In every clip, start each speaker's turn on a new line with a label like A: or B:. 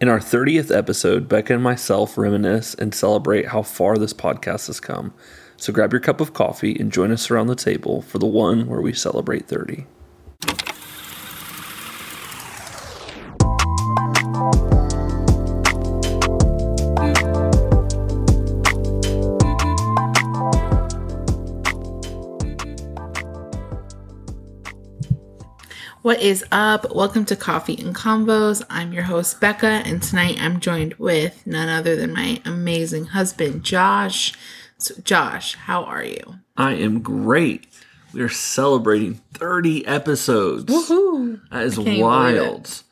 A: In our 30th episode, Becca and myself reminisce and celebrate how far this podcast has come. So grab your cup of coffee and join us around the table for the one where we celebrate 30.
B: What is up? Welcome to Coffee and Convos. I'm your host, Becca, and tonight I'm joined with none other than my amazing husband, Josh. So, Josh, how are you?
A: I am great. We are celebrating 30 episodes.
B: Woohoo!
A: That is
B: I
A: wild.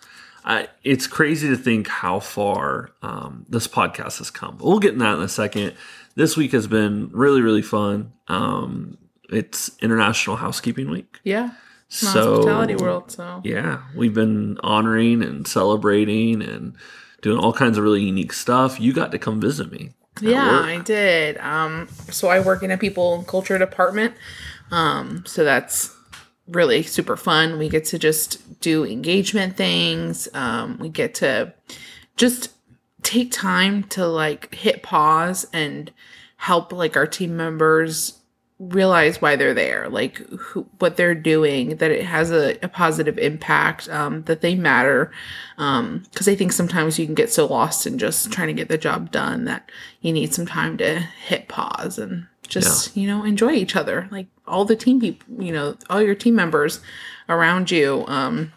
A: I, it's crazy to think how far um, this podcast has come. But we'll get in that in a second. This week has been really, really fun. Um, it's International Housekeeping Week.
B: Yeah.
A: So,
B: Hospitality world, so.
A: Yeah, we've been honoring and celebrating and doing all kinds of really unique stuff. You got to come visit me.
B: Yeah. I did. Um, so I work in a people and culture department. Um, so that's really super fun. We get to just do engagement things. Um, we get to just take time to like hit pause and help like our team members realize why they're there, like who, what they're doing, that it has a, a positive impact, um, that they matter. Because I think sometimes you can get so lost in just trying to get the job done that you need some time to hit pause and just you know enjoy each other, like all the team people, you know, all your team members around you, um,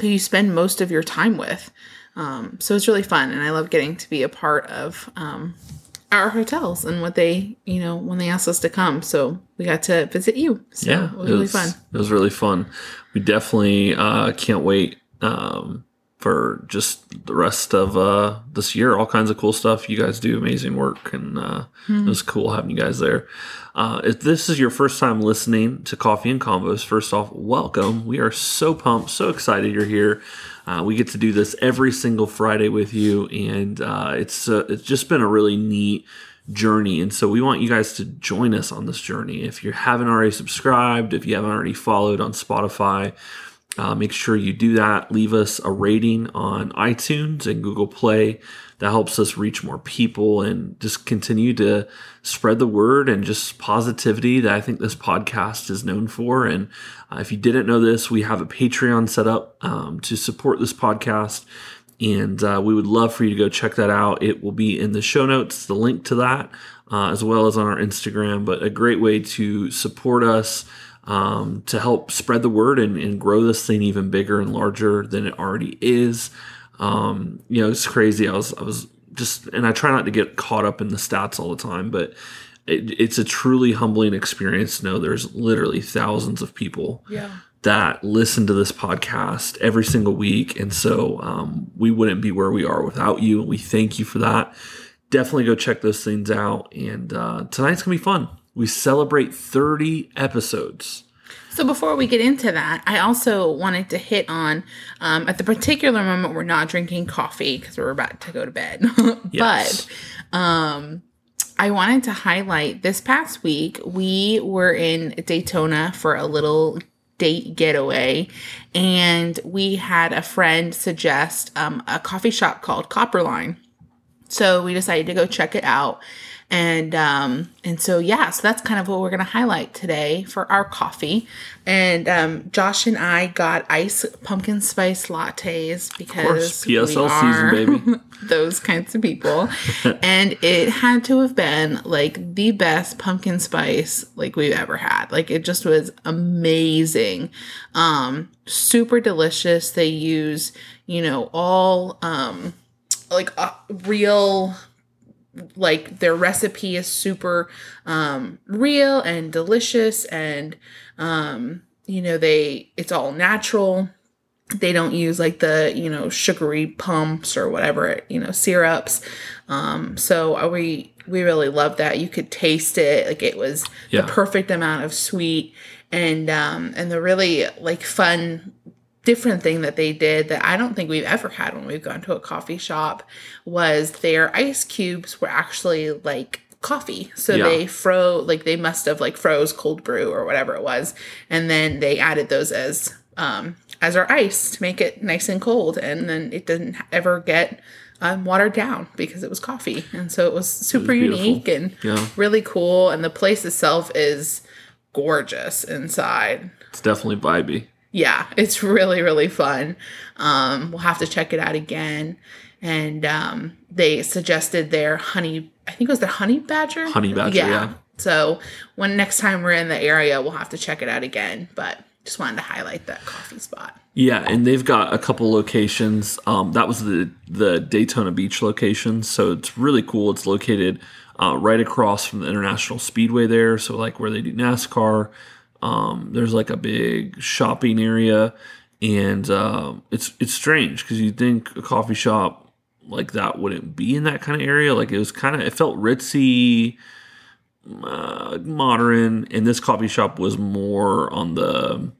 B: who you spend most of your time with. Um, so it's really fun, and I love getting to be a part of um, our hotels and what they, you know, when they asked us to come. So we got to visit you. So
A: yeah,
B: it was really fun.
A: It was really fun. We definitely uh, can't wait um, for just the rest of uh, this year. All kinds of cool stuff. You guys do amazing work, and uh,
B: Hmm.
A: it was cool having you guys there. Uh, if this is your first time listening to Coffee and Convos, first off, welcome. We are so pumped, so excited you're here. Uh, we get to do this every single Friday with you, and uh, it's uh, it's just been a really neat journey. And so we want you guys to join us on this journey. If you haven't already subscribed, if you haven't already followed on Spotify, uh, make sure you do that. Leave us a rating on iTunes and Google Play. That helps us reach more people and just continue to spread the word and just positivity that I think this podcast is known for. And uh, if you didn't know this, we have a Patreon set up um, to support this podcast. And uh, we would love for you to go check that out. It will be in the show notes, the link to that, uh, as well as on our Instagram. But a great way to support us um, to help spread the word and, and grow this thing even bigger and larger than it already is. Um, you know, it's crazy. I was, I was just, and I try not to get caught up in the stats all the time, but it, it's a truly humbling experience to know there's literally thousands of people
B: Yeah.
A: that listen to this podcast every single week. And so um, we wouldn't be where we are without you. We thank you for that. Definitely go check those things out. And uh, tonight's going to be fun. We celebrate 30 episodes.
B: So before we get into that, I also wanted to hit on um, at the particular moment we're not drinking coffee because we're about to go to bed,
A: Yes.
B: but um, I wanted to highlight this past week we were in Daytona for a little date getaway, and we had a friend suggest um, a coffee shop called Copperline. So we decided to go check it out. And um and so yeah, so that's kind of what we're gonna highlight today for our coffee. And um Josh and I got ice pumpkin spice lattes because
A: course,
B: we
A: PSL season,
B: are
A: baby.
B: those kinds of people. and it had to have been like the best pumpkin spice like we've ever had. Like it just was amazing. Um super delicious. They use, you know, all um like uh, real like their recipe is super um real and delicious and um you know they it's all natural. They don't use like the you know sugary pumps or whatever you know syrups. Um so uh, we we really love that. You could taste it. Like it was
A: Yeah.
B: the perfect amount of sweet and um and the really like fun different thing that they did that I don't think we've ever had when we've gone to a coffee shop was their ice cubes were actually like coffee. So
A: Yeah.
B: they froze like they must have like froze cold brew or whatever it was, and then they added those as um, as our ice to make it nice and cold, and then it didn't ever get um, watered down because it was coffee, and so it was super
A: beautiful.
B: unique and
A: Yeah.
B: really cool. And the place itself is gorgeous inside.
A: It's definitely vibey.
B: Yeah, it's really really fun. Um, we'll have to check it out again. And um, they suggested their honey. I think it was their honey badger.
A: Honey badger, yeah.
B: So when next time we're in the area, we'll have to check it out again. But just wanted to highlight that coffee spot.
A: Yeah, and they've got a couple locations. Um, that was the the Daytona Beach location, so it's really cool. It's located uh, right across from the International Speedway there, so like where they do NASCAR. Um, there's like a big shopping area, and um, it's it's strange because you'd think a coffee shop like that wouldn't be in that kind of area. Like it was kind of it felt ritzy, uh, modern, and this coffee shop was more on the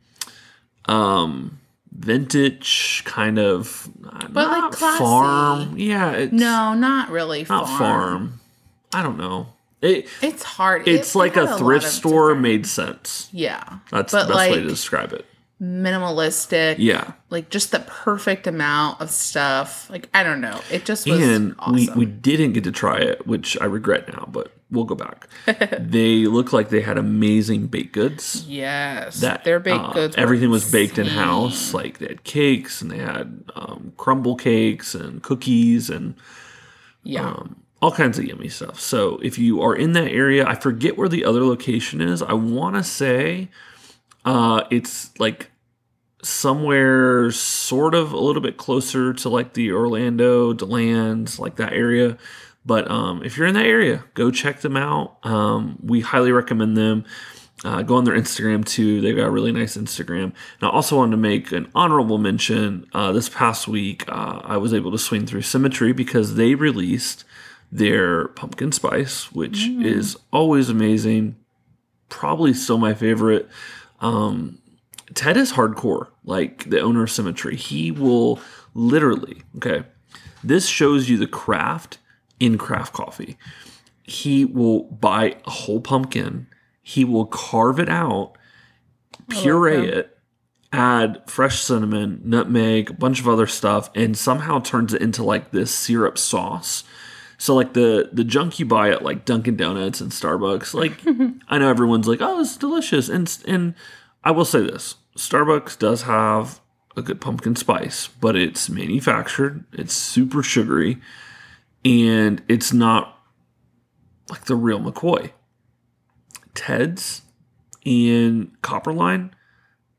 A: um vintage kind of uh,
B: But, like,
A: not
B: classy.
A: farm. Yeah, it's
B: No, not really.
A: not farm. I don't know. It
B: It's hard.
A: it's
B: It-
A: like
B: it
A: a thrift
B: of
A: store
B: different-
A: made sense.
B: Yeah,
A: That's
B: but
A: the best
B: like
A: way to describe it.
B: minimalistic.
A: Yeah.
B: like just the perfect amount of stuff. Like I don't know. It just was
A: and
B: awesome.
A: we, we didn't get to try it, which I regret now, but we'll go back. they look like they had amazing baked goods.
B: yes,
A: That
B: their baked
A: uh,
B: goods.
A: everything was baked in house. Like they had cakes and they had um, crumble cakes and cookies and
B: Yeah,
A: um, all kinds of yummy stuff. So if you are in that area, I forget where the other location is. I want to say uh, it's like somewhere sort of a little bit closer to like the Orlando, Deland, like that area. But um, if you're in that area, go check them out. Um, we highly recommend them. Uh, go on their Instagram too. They've got a really nice Instagram. And I also wanted to make an honorable mention. Uh, this past week, uh, I was able to swing through Symmetry because they released their pumpkin spice, which is always amazing. Probably still my favorite. Um, Ted is hardcore, like the owner of Symmetry. He will literally, okay, this shows you the craft in craft coffee. He will buy a whole pumpkin, he will carve it out, puree it, add fresh cinnamon, nutmeg, a bunch of other stuff, and somehow turns it into like this syrup sauce. So like the the junk you buy at like Dunkin' Donuts and Starbucks, like I know everyone's like, oh, it's delicious, and and I will say this: Starbucks does have a good pumpkin spice, but it's manufactured, it's super sugary, and it's not like the real McCoy. Ted's and Copperline,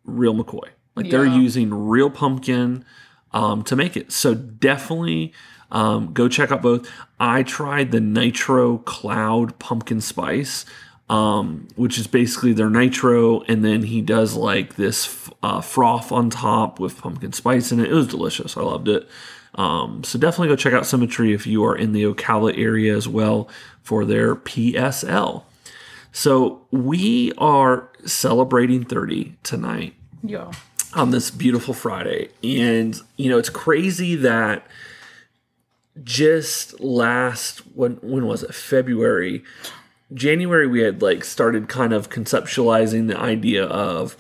A: real McCoy. Like they're using real pumpkin um, to make it. So definitely um, go check out both. I tried the Nitro Cloud Pumpkin Spice, um, which is basically their nitro, and then he does like this uh, froth on top with pumpkin spice in it. It was delicious. I loved it. Um, so definitely go check out Symmetry if you are in the Ocala area as well for their PSL. So we are celebrating 30 tonight
B: yeah,
A: on this beautiful Friday. And, you know, it's crazy that just last when when was it? February. January we had like started kind of conceptualizing the idea of,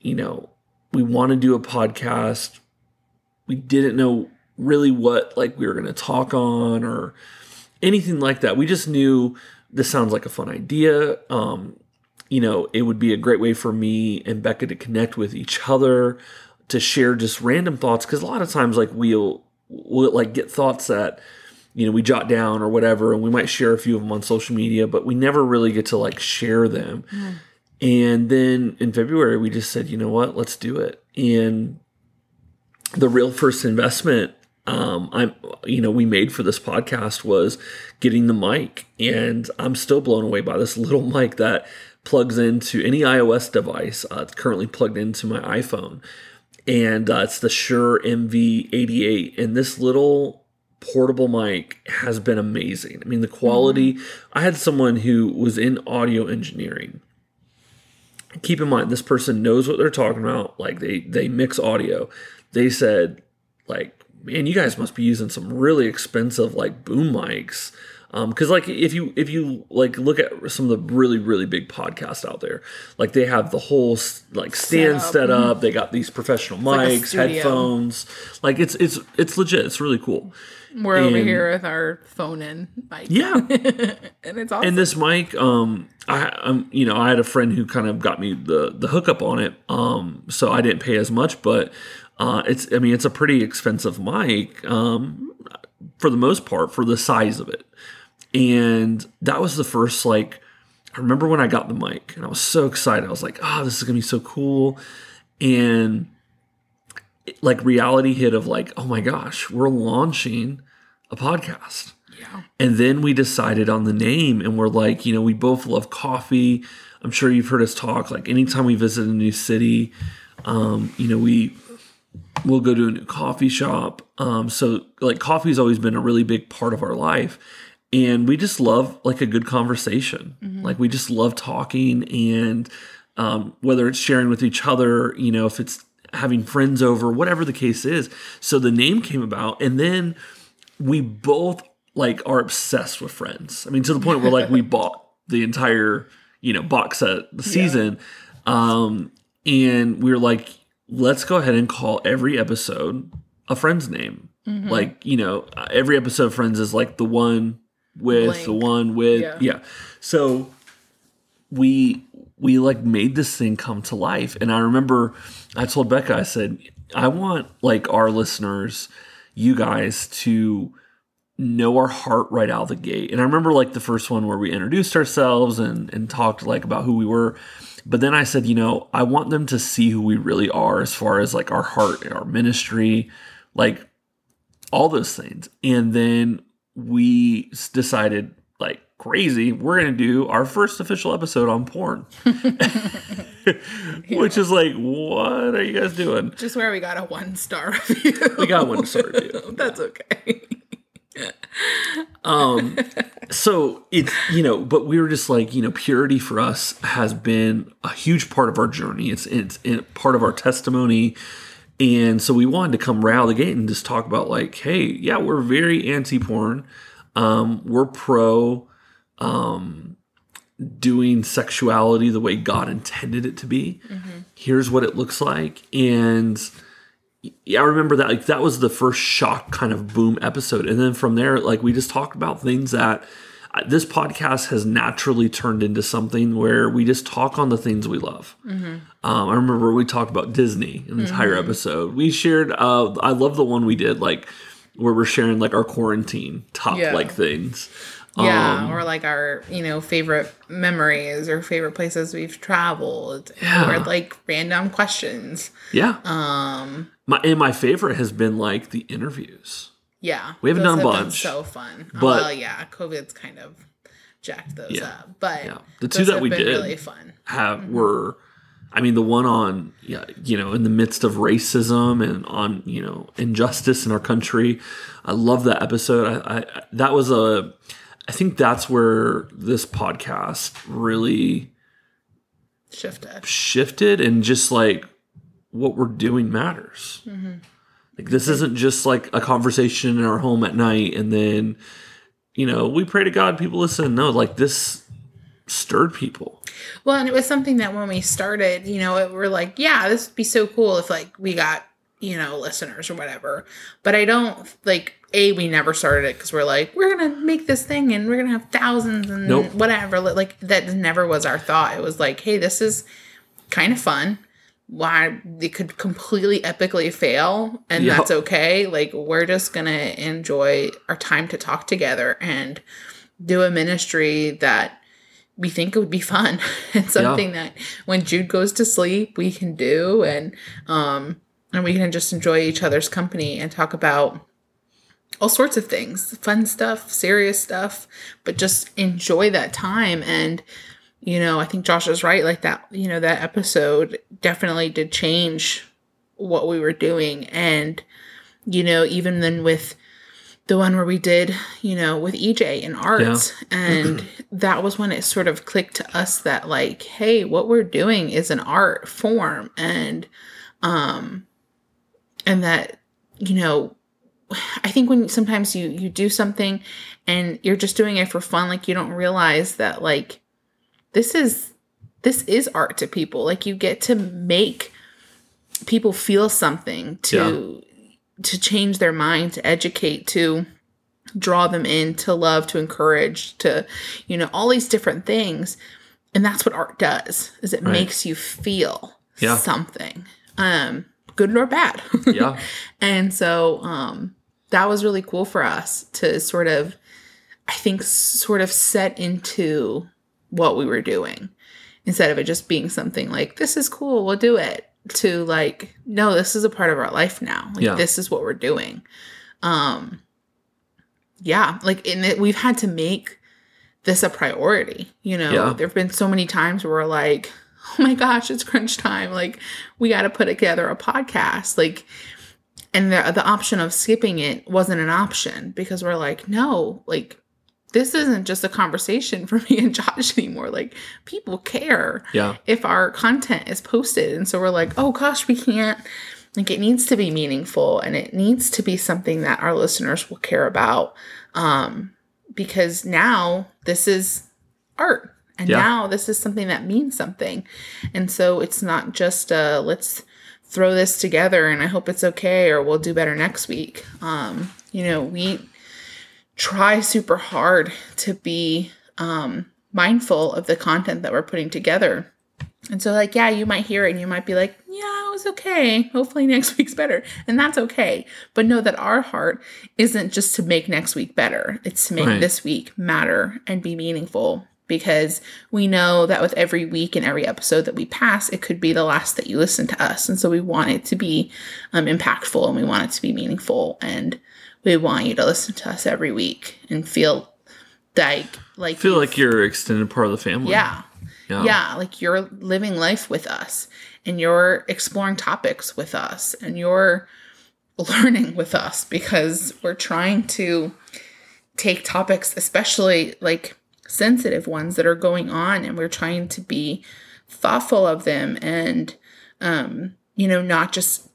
A: you know, we want to do a podcast. We didn't know really what like we were going to talk on or anything like that. We just knew this sounds like a fun idea. Um, you know, it would be a great way for me and Becca to connect with each other, to share just random thoughts. Because a lot of times, like we'll we'll like get thoughts that you know we jot down or whatever, and we might share a few of them on social media, but we never really get to like share them. And then in February, we just said, you know what, let's do it. And the real first investment um i'm you know we made for this podcast was getting the mic and i'm still blown away by this little mic that plugs into any ios device uh, it's currently plugged into my iphone and uh, it's the shure mv88 and this little portable mic has been amazing. I mean the quality i had someone who was in audio engineering. Keep in mind this person knows what they're talking about like they they mix audio. They said like man you guys must be using some really expensive like boom mics because like if you if you like look at some of the really really big podcasts out there like they have the whole like stand
B: Setup.
A: set up they got these professional mics
B: studio.
A: headphones like it's it's it's legit it's really cool
B: We're over here with our phone in mic.
A: yeah
B: and it's awesome.
A: and this mic um i um you know i had a friend who kind of got me the the hookup on it um so i didn't pay as much but uh it's i mean it's a pretty expensive mic um for the most part for the size of it and that was the first like i remember when i got the mic and i was so excited i was like oh this is gonna be so cool and it- like reality hit of like oh my gosh we're launching a podcast
B: yeah.
A: and then we decided on the name, and we're like, you know, we both love coffee. I'm sure you've heard us talk. Like anytime we visit a new city, um, you know, we we'll go to a new coffee shop. Um, so like coffee's always been a really big part of our life. And we just love like a good conversation. Like we just love talking and um, whether it's sharing with each other, you know, if it's having friends over, whatever the case is. So the name came about and then we both like are obsessed with friends. I mean, to the point where like we bought the entire, you know, box set the season. Um, and we were like, let's go ahead and call every episode a friend's name. Like, you know, every episode of Friends is like the one with the one with
B: Yeah.
A: yeah. So we we like made this thing come to life. And I remember I told Becca, I said, I want like our listeners, you guys to know our heart right out of the gate. And I remember like the first one where we introduced ourselves and and talked like about who we were. But then I said, you know, I want them to see who we really are as far as like our heart, our ministry, like all those things. And then we decided like crazy, we're going to do our first official episode on porn. Which is like, what are you guys doing?
B: Just where we got a one star review.
A: We got one star review.
B: That's okay.
A: um so it's you know but we were just like you know purity for us has been a huge part of our journey it's it's, it's part of our testimony and so we wanted to come right out of the gate and just talk about like hey yeah we're very anti-porn. Um we're pro um doing sexuality the way god intended it to be. Here's what it looks like. And yeah, I remember that. Like that was the first shock kind of boom episode, and then from there, like we just talked about things that this podcast has naturally turned into something where we just talk on the things we love. Um, I remember we talked about Disney an entire episode. We shared. Uh, I love the one we did, like where we're sharing like our quarantine top
B: Yeah.
A: like things.
B: Yeah,
A: Um,
B: or like our, you know, favorite memories or favorite places we've traveled,
A: Yeah.
B: or like random questions.
A: Yeah.
B: Um,
A: My and my favorite has been like the interviews.
B: Yeah,
A: We haven't done a
B: have
A: bunch,
B: so fun.
A: but-
B: well, yeah, COVID's kind of jacked those
A: Yeah.
B: up, but
A: Yeah. The two that we did
B: really fun.
A: have mm-hmm. were I mean the one on yeah, you know in the midst of racism and on you know injustice in our country I love that episode I, I that was a I think that's where this podcast really
B: Shifted.
A: shifted and just like what we're doing matters mm-hmm. Like this isn't just like a conversation in our home at night and then you know we pray to God people listen no like this stirred people
B: Well, and it was something that when we started, you know, it, we're like, yeah, this would be so cool if like we got, you know, listeners or whatever. But I don't like a we never started it because we're like we're gonna make this thing and we're gonna have thousands and
A: Nope.
B: whatever. Like that never was our thought. It was like, hey, this is kind of fun. Why it could completely epically fail and
A: Yeah.
B: that's okay. Like we're just gonna enjoy our time to talk together and do a ministry that we think it would be fun and something that when Jude goes to sleep we can do and um and we can just enjoy each other's company and talk about all sorts of things fun stuff serious stuff but just enjoy that time and you know i think josh is right like that you know that episode definitely did change what we were doing. And you know even then with the one where we did, you know, with EJ in arts. And that was when it sort of clicked to us that like, hey, what we're doing is an art form. And um and that, you know, I think when sometimes you you do something and you're just doing it for fun, like you don't realize that like this is this is art to people. Like you get to make people feel something to to change their mind, to educate, to draw them in, to love, to encourage, to you know, all these different things. And that's what art does. Is it
A: Right.
B: makes you feel
A: Yeah.
B: something. Um good or bad.
A: Yeah.
B: and so um that was really cool for us to sort of I think sort of set into what we were doing instead of it just being something like this is cool, we'll do it to like no, this is a part of our life now. Like
A: Yeah.
B: this is what we're doing. Um yeah, like in it we've had to make this a priority, you know.
A: Yeah.
B: There've been so many times where we're like, "Oh my gosh, it's crunch time. Like we got to put together a podcast." Like and the the option of skipping it wasn't an option because we're like, "No, like this isn't just a conversation for me and Josh anymore. Like people care
A: Yeah.
B: if our content is posted. And so we're like, oh gosh, we can't. Like it needs to be meaningful and it needs to be something that our listeners will care about. Um, because now this is art. And
A: Yeah.
B: now this is something that means something. And so it's not just uh let's throw this together and I hope it's okay or we'll do better next week. Um, you know, we try super hard to be um mindful of the content that we're putting together. And so, like, yeah, you might hear it and you might be like, yeah, it was okay. Hopefully, next week's better. And that's okay. But know that our heart isn't just to make next week better, it's to make
A: Right.
B: this week matter and be meaningful because we know that with every week and every episode that we pass, it could be the last that you listen to us. And so, we want it to be um, impactful and we want it to be meaningful. And we want you to listen to us every week and feel like, like,
A: feel like you're an extended part of the family.
B: yeah.
A: Yeah.
B: Yeah, like you're living life with us and you're exploring topics with us and you're learning with us because we're trying to take topics, especially like sensitive ones that are going on, and we're trying to be thoughtful of them and, um, you know, not just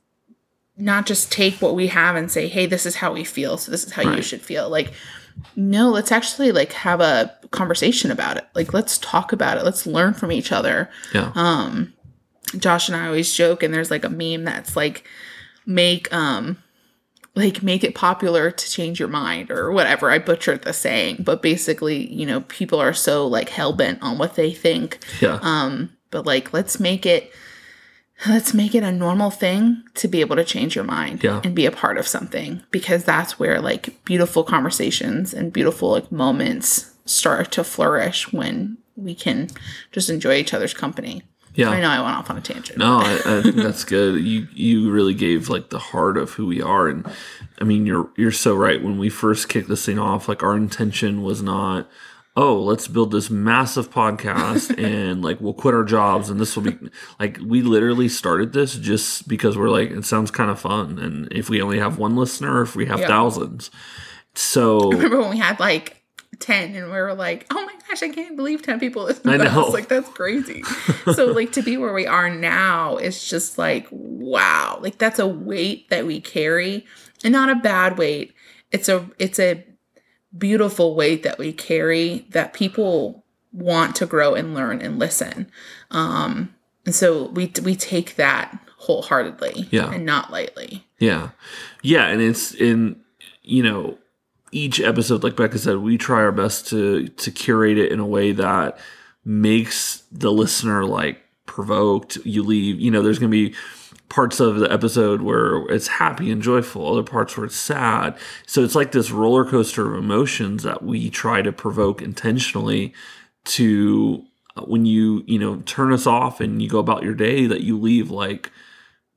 B: not just take what we have and say, hey, this is how we feel, so this is how you should feel. Like, no, let's actually like have a conversation about it. Like, let's talk about it. Let's learn from each other.
A: Yeah.
B: Um, Josh and I always joke, and there's like a meme that's like, make um, like make it popular to change your mind or whatever. I butchered the saying, but basically, you know, people are so like hell bent on what they think.
A: yeah.
B: Um, but like, let's make it. Let's make it a normal thing to be able to change your mind
A: Yeah.
B: and be a part of something because that's where like beautiful conversations and beautiful like moments start to flourish when we can just enjoy each other's company.
A: yeah.
B: I know I went off on a tangent.
A: No, I, I think that's good. You you really gave like the heart of who we are, and I mean you're you're so right. When we first kicked this thing off, like our intention was not, oh, let's build this massive podcast and like we'll quit our jobs and this will be like we literally started this just because we're like it sounds kind of fun, and if we only have one listener, if we have
B: Yeah.
A: thousands, so
B: Remember when we had like 10 and we were like, oh my gosh, I can't believe 10 people listen
A: I know.
B: us. Like, that's crazy. so, like, to be where we are now it's just like, wow. Like, that's a weight that we carry and not a bad weight. It's a, it's a beautiful weight that we carry that people want to grow and learn and listen. Um, and so we, we take that wholeheartedly
A: Yeah.
B: and not lightly.
A: Yeah. Yeah. And it's in, you know, each episode, like Becca said, we try our best to to curate it in a way that makes the listener like provoked. You leave, you know, there's gonna be parts of the episode where it's happy and joyful, other parts where it's sad. So it's like this roller coaster of emotions that we try to provoke intentionally to uh, when you, you know, turn us off and you go about your day that you leave like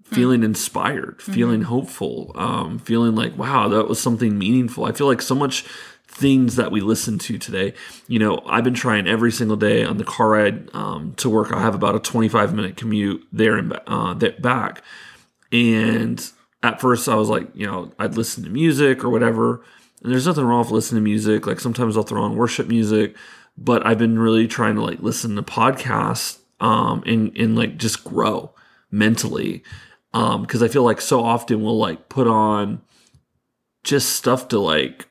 A: feeling inspired, feeling hopeful, um, feeling like, wow, that was something meaningful. I feel like so much things that we listen to today. You know, I've been trying every single day on the car ride um, to work. I have about a 25 minute commute there and uh, back. And at first, I was like, you know, I'd listen to music or whatever. And there's nothing wrong with listening to music. Like sometimes I'll throw on worship music, but I've been really trying to like listen to podcasts um, and and like just grow mentally um because i feel like so often we'll like put on just stuff to like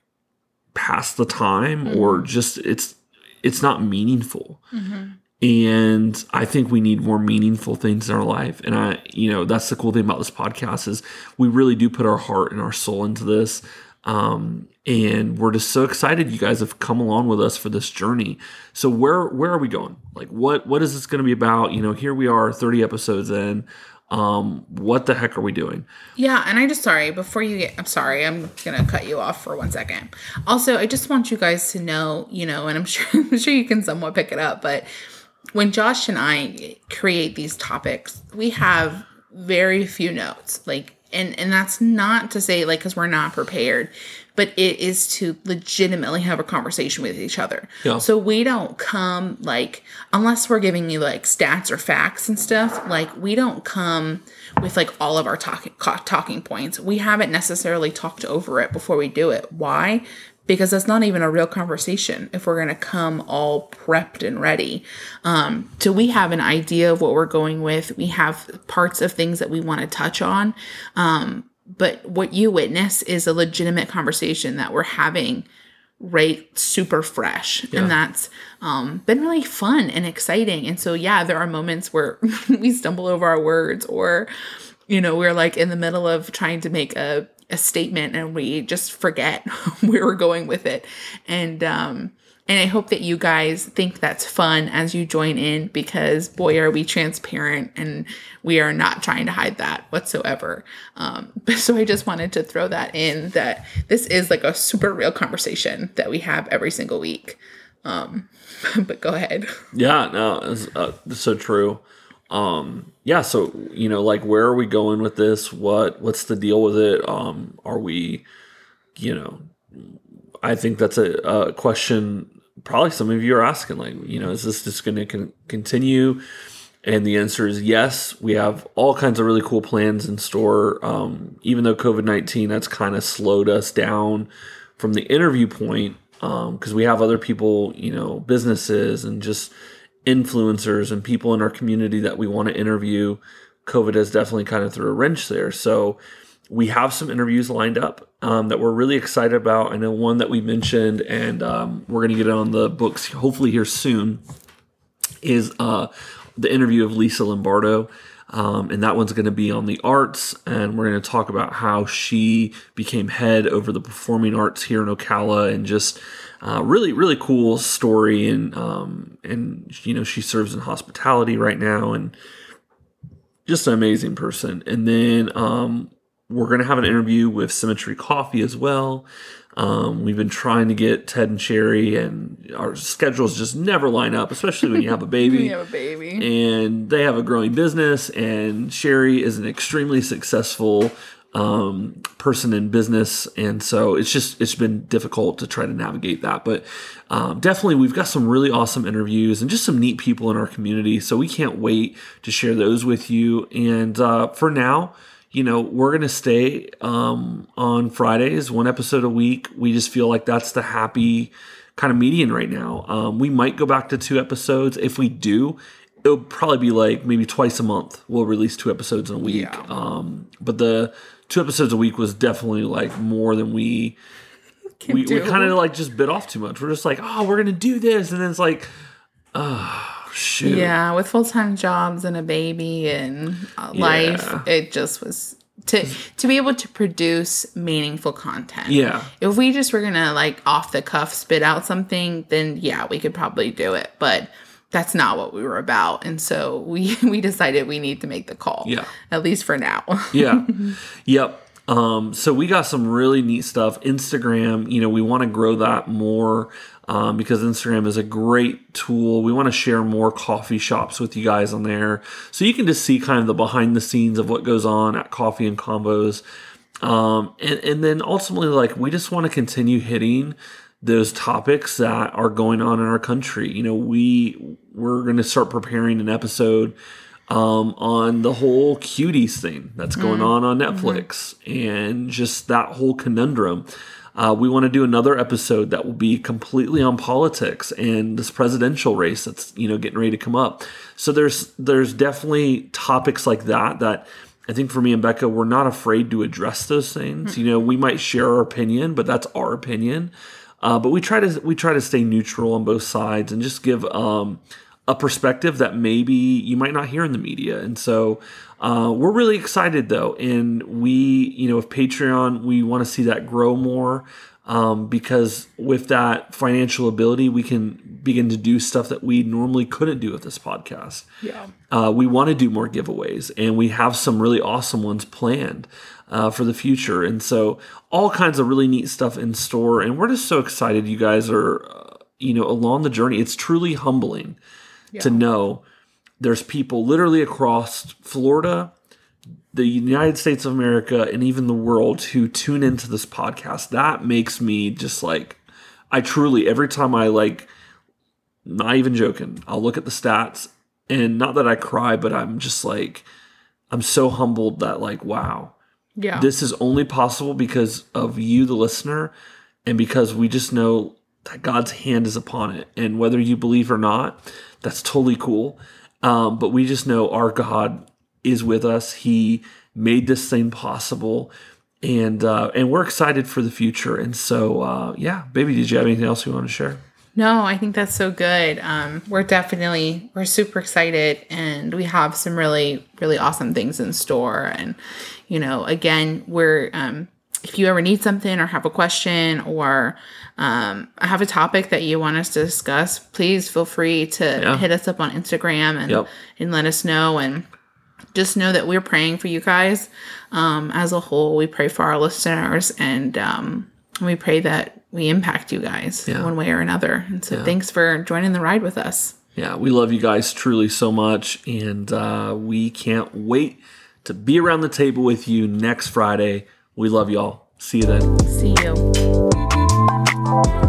A: pass the time or just it's it's not meaningful. And I think we need more meaningful things in our life. And I, you know, that's the cool thing about this podcast is we really do put our heart and our soul into this. Um, and we're just so excited you guys have come along with us for this journey. So where where are we going? Like what what is this going to be about? You know, here we are 30 episodes in. Um, what the heck are we doing?
B: Yeah, and I just sorry before you get. I'm sorry. I'm gonna cut you off for one second. Also, I just want you guys to know, you know, and I'm sure I'm sure you can somewhat pick it up, but when Josh and I create these topics, we have very few notes. Like, and and that's not to say like because we're not prepared, but it is to legitimately have a conversation with each other.
A: Yeah.
B: So we don't come like unless we're giving you like stats or facts and stuff. Like we don't come with like all of our talking talking points. We haven't necessarily talked over it before we do it. Why? Because that's not even a real conversation if we're going to come all prepped and ready. Um, so we have an idea of what we're going with. We have parts of things that we want to touch on. Um, but what you witness is a legitimate conversation that we're having right super fresh
A: Yeah.
B: and that's um, been really fun and exciting and so yeah there are moments where we stumble over our words or you know we're like in the middle of trying to make a, a statement and we just forget where we're going with it and um and I hope that you guys think that's fun as you join in because boy are we transparent and we are not trying to hide that whatsoever. Um, so I just wanted to throw that in that this is like a super real conversation that we have every single week. Um, but go ahead.
A: Yeah, no, it's, uh, it's so true. Um, yeah, so you know, like, where are we going with this? What what's the deal with it? Um, are we, you know, I think that's a, a question. Probably some of you are asking, like, you know, is this just going to con- continue? And the answer is yes. We have all kinds of really cool plans in store. Um, even though COVID nineteen that's kind of slowed us down from the interview point, Um. because we have other people, you know, businesses and just influencers and people in our community that we want to interview. COVID has definitely kind of threw a wrench there. So we have some interviews lined up um, that we're really excited about. I know one that we mentioned, and um, we're going to get it on the books hopefully here soon. Is uh, the interview of Lisa Lombardo. Um, and that one's going to be on the arts, and we're going to talk about how she became head over the performing arts here in Ocala, and just uh, really, really cool story. And um, and you know she serves in hospitality right now, and just an amazing person. And then um, we're going to have an interview with Symmetry Coffee as well. Um, we've been trying to get Ted and Sherry, and our schedules just never line up, especially when you have a baby.
B: We have a baby.
A: and they have a growing business and sherry is an extremely successful um, person in business. And so it's just it's been difficult to try to navigate that. But um, definitely we've got some really awesome interviews and just some neat people in our community. So we can't wait to share those with you. And uh, for now you know we're gonna stay um, on fridays one episode a week we just feel like that's the happy kind of median right now. Um, we might go back to two episodes. If we do, it'll probably be like maybe twice a month. We'll release two episodes in a week.
B: Yeah.
A: Um, but the two episodes a week was definitely like more than we
B: Can
A: we, we kind of like just bit off too much. We're just like, oh, we're gonna do this, and then it's like, oh shoot.
B: Yeah, with full time jobs and a baby and uh, life,
A: Yeah.
B: it just was to to be able to produce meaningful content.
A: Yeah.
B: If we just were gonna like off the cuff spit out something, then yeah, we could probably do it. But that's not what we were about, and so we we decided we need to make the call.
A: Yeah.
B: at least for now.
A: yeah. Yep. Um, so we got some really neat stuff. Instagram, you know, we want to grow that more um, because Instagram is a great tool. We want to share more coffee shops with you guys on there, so you can just see kind of the behind the scenes of what goes on at Coffee and Convos. Um, and, and then ultimately, like, we just want to continue hitting those topics that are going on in our country. You know, we we're going to start preparing an episode um, on the whole cuties thing that's going on on Netflix and just that whole conundrum. Uh, we want to do another episode that will be completely on politics and this presidential race that's you know getting ready to come up. So there's there's definitely topics like that that I think for me and Becca, we're not afraid to address those things. You know, we might share our opinion, but that's our opinion. Uh, but we try to we try to stay neutral on both sides and just give um, a perspective that maybe you might not hear in the media. And so uh, we're really excited though, and we you know with Patreon we want to see that grow more. Um, because with that financial ability, we can begin to do stuff that we normally couldn't do with this podcast.
B: Yeah.
A: Uh, we want to do more giveaways, and we have some really awesome ones planned uh, for the future. And so, all kinds of really neat stuff in store. And we're just so excited you guys are, uh, you know, along the journey. It's truly humbling to know there's people literally across Florida, the United States of America, and even the world who tune into this podcast. That makes me just like, I truly, every time I like, not even joking, I'll look at the stats and not that I cry, but I'm just like, I'm so humbled that, like, wow,
B: Yeah.
A: this is only possible because of you, the listener, and because we just know that God's hand is upon it. And whether you believe or not, that's totally cool. Um, but we just know our God is with us. He made this thing possible. And uh, and we're excited for the future. And so uh, yeah, baby, did you have anything else you want to share?
B: No, I think that's so good. Um, we're definitely we're super excited, and we have some really really awesome things in store. And you know, again, we're um, if you ever need something or have a question or um, have a topic that you want us to discuss, please feel free to
A: Yeah.
B: hit us up on Instagram and
A: Yep.
B: and let us know. And just know that we're praying for you guys um, as a whole. We pray for our listeners and um, we pray that we impact you guys
A: Yeah.
B: one way or another. And so thanks for joining the ride with us.
A: Yeah, we love you guys truly so much, and uh, we can't wait to be around the table with you next Friday. We love y'all. See you then.
B: See you.